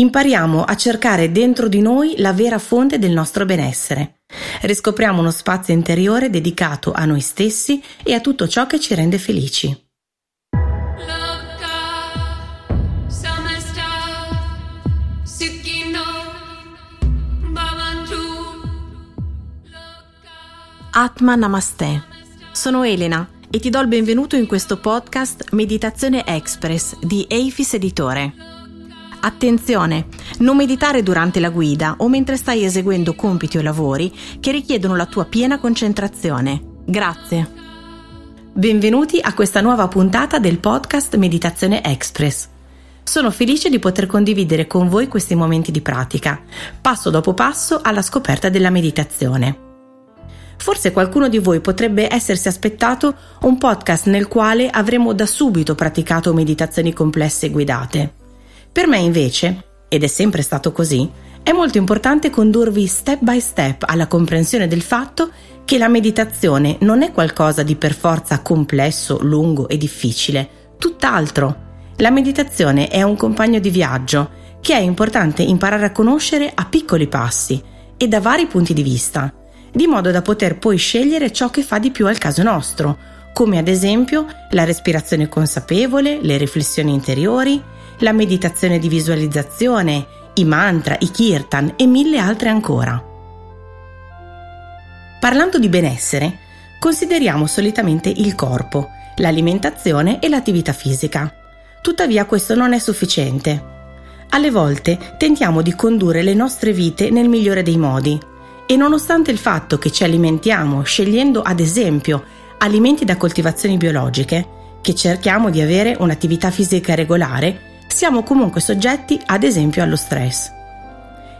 Impariamo a cercare dentro di noi la vera fonte del nostro benessere. Riscopriamo uno spazio interiore dedicato a noi stessi e a tutto ciò che ci rende felici. Atma Namaste. Sono Elena e ti do il benvenuto in questo podcast Meditazione Express di Eifis Editore. Attenzione, non meditare durante la guida o mentre stai eseguendo compiti o lavori che richiedono la tua piena concentrazione. Grazie. Benvenuti a questa nuova puntata del podcast Meditazione Express. Sono felice di poter condividere con voi questi momenti di pratica, passo dopo passo alla scoperta della meditazione. Forse qualcuno di voi potrebbe essersi aspettato un podcast nel quale avremmo da subito praticato meditazioni complesse e guidate. Per me invece, ed è sempre stato così, è molto importante condurvi step by step alla comprensione del fatto che la meditazione non è qualcosa di per forza complesso, lungo e difficile, tutt'altro. La meditazione è un compagno di viaggio che è importante imparare a conoscere a piccoli passi e da vari punti di vista di modo da poter poi scegliere ciò che fa di più al caso nostro, come ad esempio la respirazione consapevole, le riflessioni interiori, la meditazione di visualizzazione, i mantra, i kirtan e mille altre ancora. Parlando di benessere, consideriamo solitamente il corpo, l'alimentazione e l'attività fisica. Tuttavia questo non è sufficiente. Alle volte tentiamo di condurre le nostre vite nel migliore dei modi, e nonostante il fatto che ci alimentiamo scegliendo ad esempio alimenti da coltivazioni biologiche, che cerchiamo di avere un'attività fisica regolare, siamo comunque soggetti ad esempio allo stress.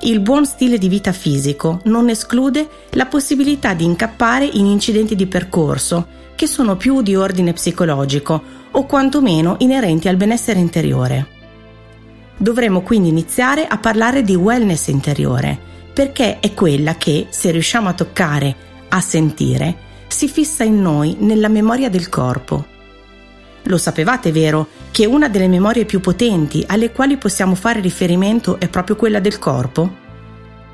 Il buon stile di vita fisico non esclude la possibilità di incappare in incidenti di percorso che sono più di ordine psicologico o quantomeno inerenti al benessere interiore. Dovremmo quindi iniziare a parlare di wellness interiore, perché è quella che, se riusciamo a toccare, a sentire, si fissa in noi nella memoria del corpo. Lo sapevate, vero, che una delle memorie più potenti alle quali possiamo fare riferimento è proprio quella del corpo?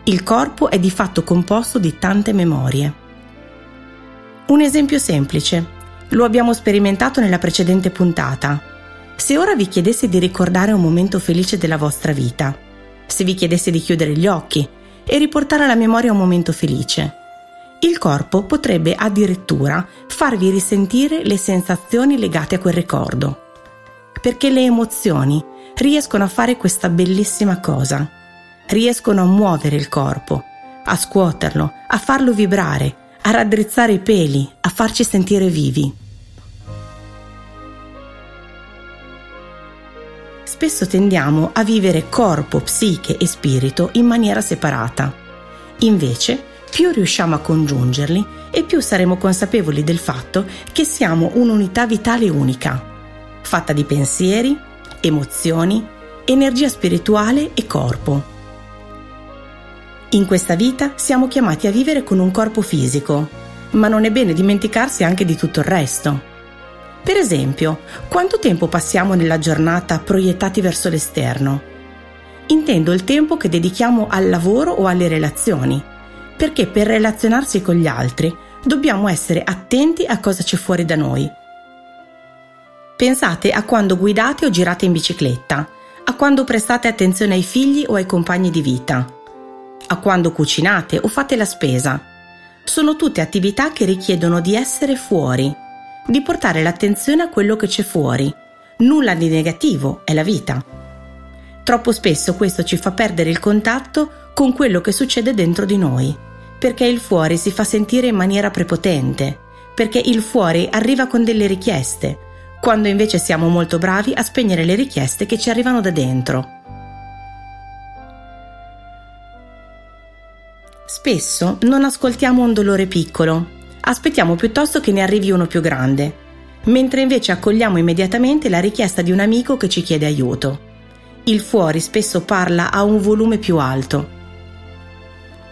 Il corpo è di fatto composto di tante memorie. Un esempio semplice, lo abbiamo sperimentato nella precedente puntata. Se ora vi chiedessi di ricordare un momento felice della vostra vita, se vi chiedessi di chiudere gli occhi, e riportare alla memoria un momento felice. Il corpo potrebbe addirittura farvi risentire le sensazioni legate a quel ricordo. Perché le emozioni riescono a fare questa bellissima cosa. Riescono a muovere il corpo, a scuoterlo, a farlo vibrare, a raddrizzare i peli, a farci sentire vivi. spesso tendiamo a vivere corpo, psiche e spirito in maniera separata. Invece, più riusciamo a congiungerli e più saremo consapevoli del fatto che siamo un'unità vitale unica, fatta di pensieri, emozioni, energia spirituale e corpo. In questa vita siamo chiamati a vivere con un corpo fisico, ma non è bene dimenticarsi anche di tutto il resto. Per esempio, quanto tempo passiamo nella giornata proiettati verso l'esterno? Intendo il tempo che dedichiamo al lavoro o alle relazioni, perché per relazionarsi con gli altri dobbiamo essere attenti a cosa c'è fuori da noi. Pensate a quando guidate o girate in bicicletta, a quando prestate attenzione ai figli o ai compagni di vita, a quando cucinate o fate la spesa. Sono tutte attività che richiedono di essere fuori di portare l'attenzione a quello che c'è fuori. Nulla di negativo, è la vita. Troppo spesso questo ci fa perdere il contatto con quello che succede dentro di noi, perché il fuori si fa sentire in maniera prepotente, perché il fuori arriva con delle richieste, quando invece siamo molto bravi a spegnere le richieste che ci arrivano da dentro. Spesso non ascoltiamo un dolore piccolo, aspettiamo piuttosto che ne arrivi uno più grande, mentre invece accogliamo immediatamente la richiesta di un amico che ci chiede aiuto. Il fuori spesso parla a un volume più alto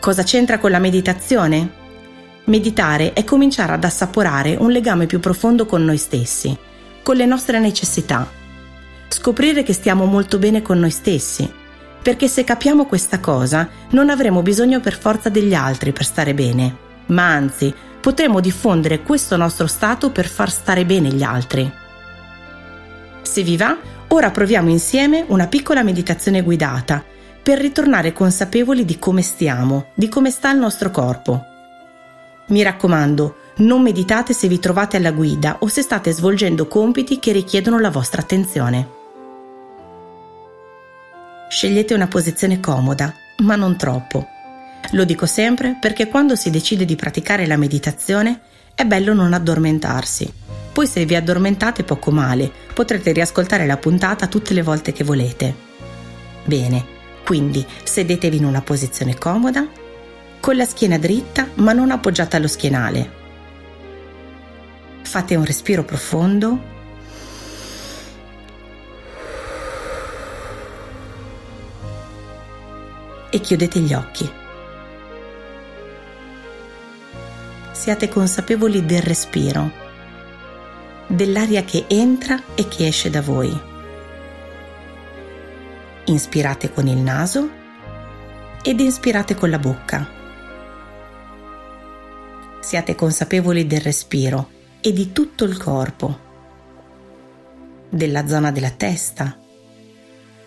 Cosa c'entra con la meditazione? Meditare è cominciare ad assaporare un legame più profondo con noi stessi, con le nostre necessità. Scoprire che stiamo molto bene con noi stessi, perché se capiamo questa cosa non avremo bisogno per forza degli altri per stare bene, ma anzi potremo diffondere questo nostro stato per far stare bene gli altri. Se vi va, ora proviamo insieme una piccola meditazione guidata per ritornare consapevoli di come stiamo, di come sta il nostro corpo. Mi raccomando, non meditate se vi trovate alla guida o se state svolgendo compiti che richiedono la vostra attenzione. Scegliete una posizione comoda, ma non troppo lo dico sempre perché quando si decide di praticare la meditazione è bello non addormentarsi. Poi se vi addormentate poco male, potrete riascoltare la puntata tutte le volte che volete. Bene, quindi sedetevi in una posizione comoda, con la schiena dritta ma non appoggiata allo schienale. Fate un respiro profondo e chiudete gli occhi. siate consapevoli del respiro, dell'aria che entra e che esce da voi. Inspirate con il naso ed inspirate con la bocca. Siate consapevoli del respiro e di tutto il corpo, della zona della testa,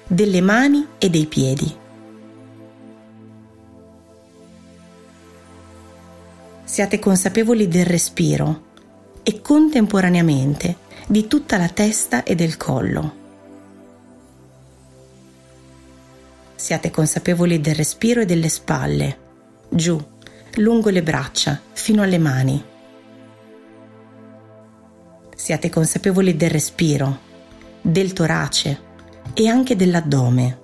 delle mani e dei piedi. siate consapevoli del respiro e contemporaneamente di tutta la testa e del collo. Siate consapevoli del respiro e delle spalle, giù, lungo le braccia, fino alle mani. Siate consapevoli del respiro, del torace e anche dell'addome.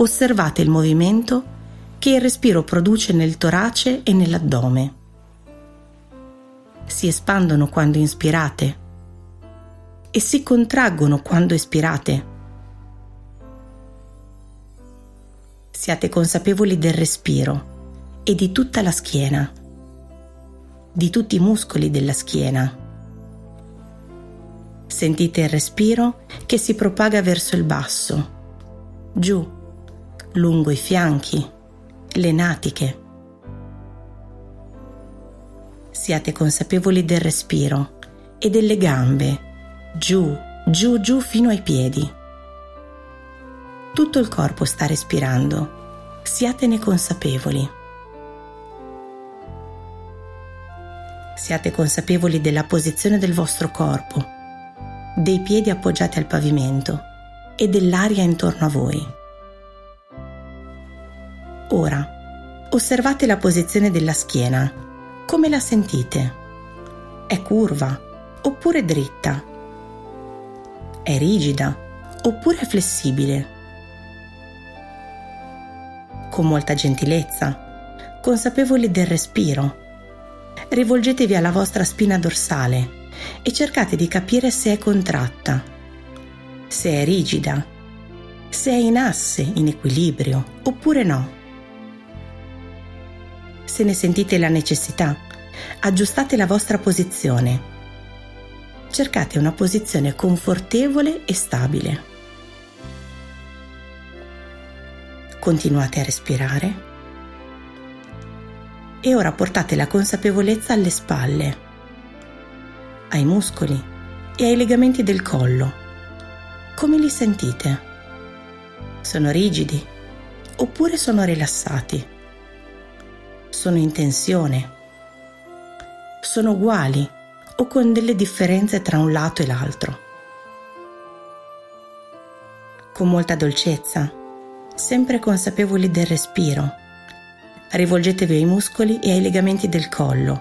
osservate il movimento che il respiro produce nel torace e nell'addome. Si espandono quando inspirate e si contraggono quando espirate. Siate consapevoli del respiro e di tutta la schiena, di tutti i muscoli della schiena. Sentite il respiro che si propaga verso il basso, giù lungo i fianchi, le natiche. Siate consapevoli del respiro e delle gambe, giù, giù, giù fino ai piedi. Tutto il corpo sta respirando, siatene consapevoli. Siate consapevoli della posizione del vostro corpo, dei piedi appoggiati al pavimento e dell'aria intorno a voi. Ora, osservate la posizione della schiena. Come la sentite? È curva oppure dritta? È rigida oppure flessibile? Con molta gentilezza, consapevoli del respiro, rivolgetevi alla vostra spina dorsale e cercate di capire se è contratta, se è rigida, se è in asse, in equilibrio oppure no se ne sentite la necessità, aggiustate la vostra posizione. Cercate una posizione confortevole e stabile. Continuate a respirare e ora portate la consapevolezza alle spalle, ai muscoli e ai legamenti del collo. Come li sentite? Sono rigidi oppure sono rilassati? Sono in tensione, sono uguali o con delle differenze tra un lato e l'altro. Con molta dolcezza, sempre consapevoli del respiro, rivolgetevi ai muscoli e ai legamenti del collo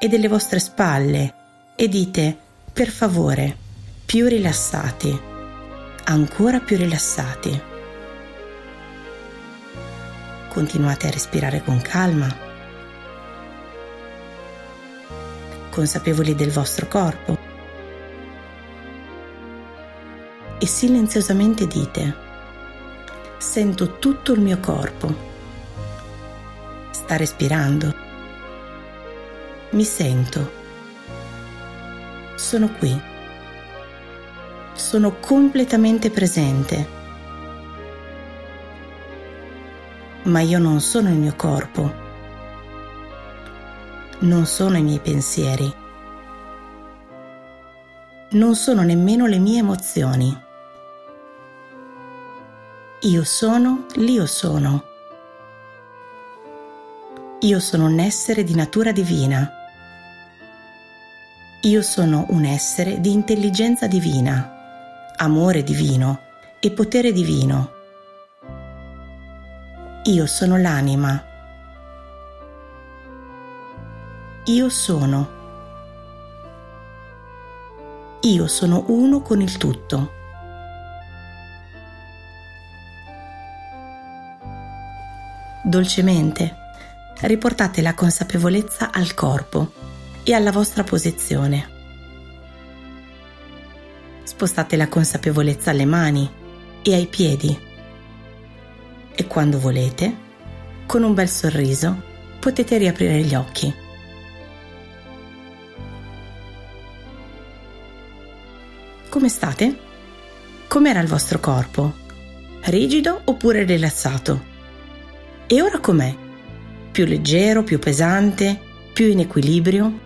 e delle vostre spalle e dite, per favore, più rilassati, ancora più rilassati. Continuate a respirare con calma, consapevoli del vostro corpo e silenziosamente dite sento tutto il mio corpo. Sta respirando. Mi sento. Sono qui. Sono completamente presente. Ma io non sono il mio corpo. Non sono i miei pensieri. Non sono nemmeno le mie emozioni. Io sono l'io sono. Io sono un essere di natura divina. Io sono un essere di intelligenza divina, amore divino e potere divino. Io sono l'anima. Io sono. Io sono uno con il tutto. dolcemente. Riportate la consapevolezza al corpo e alla vostra posizione. Spostate la consapevolezza alle mani e ai piedi. E quando volete, con un bel sorriso, potete riaprire gli occhi. Come state? Com'era il vostro corpo? Rigido oppure rilassato? E ora com'è? Più leggero, più pesante, più in equilibrio?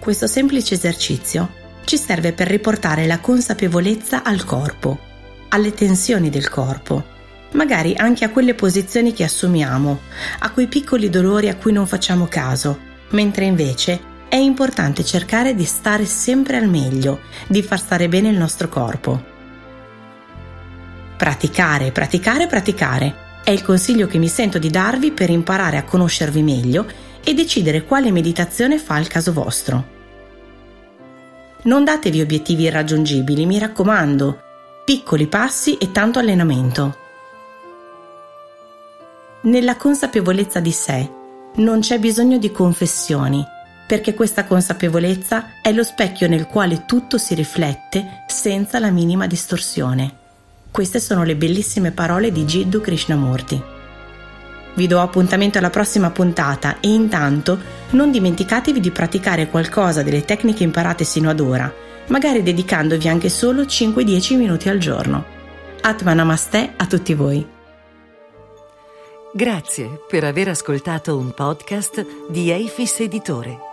Questo semplice esercizio ci serve per riportare la consapevolezza al corpo, alle tensioni del corpo, magari anche a quelle posizioni che assumiamo, a quei piccoli dolori a cui non facciamo caso, mentre invece è importante cercare di stare sempre al meglio, di far stare bene il nostro corpo. Praticare, praticare, praticare è il consiglio che mi sento di darvi per imparare a conoscervi meglio e decidere quale meditazione fa al caso vostro. Non datevi obiettivi irraggiungibili, mi raccomando, piccoli passi e tanto allenamento. Nella consapevolezza di sé non c'è bisogno di confessioni, perché questa consapevolezza è lo specchio nel quale tutto si riflette senza la minima distorsione. Queste sono le bellissime parole di Jiddu Krishnamurti. Vi do appuntamento alla prossima puntata e intanto non dimenticatevi di praticare qualcosa delle tecniche imparate sino ad ora, magari dedicandovi anche solo 5-10 minuti al giorno. Atma Namaste a tutti voi. Grazie per aver ascoltato un podcast di Eifis Editore.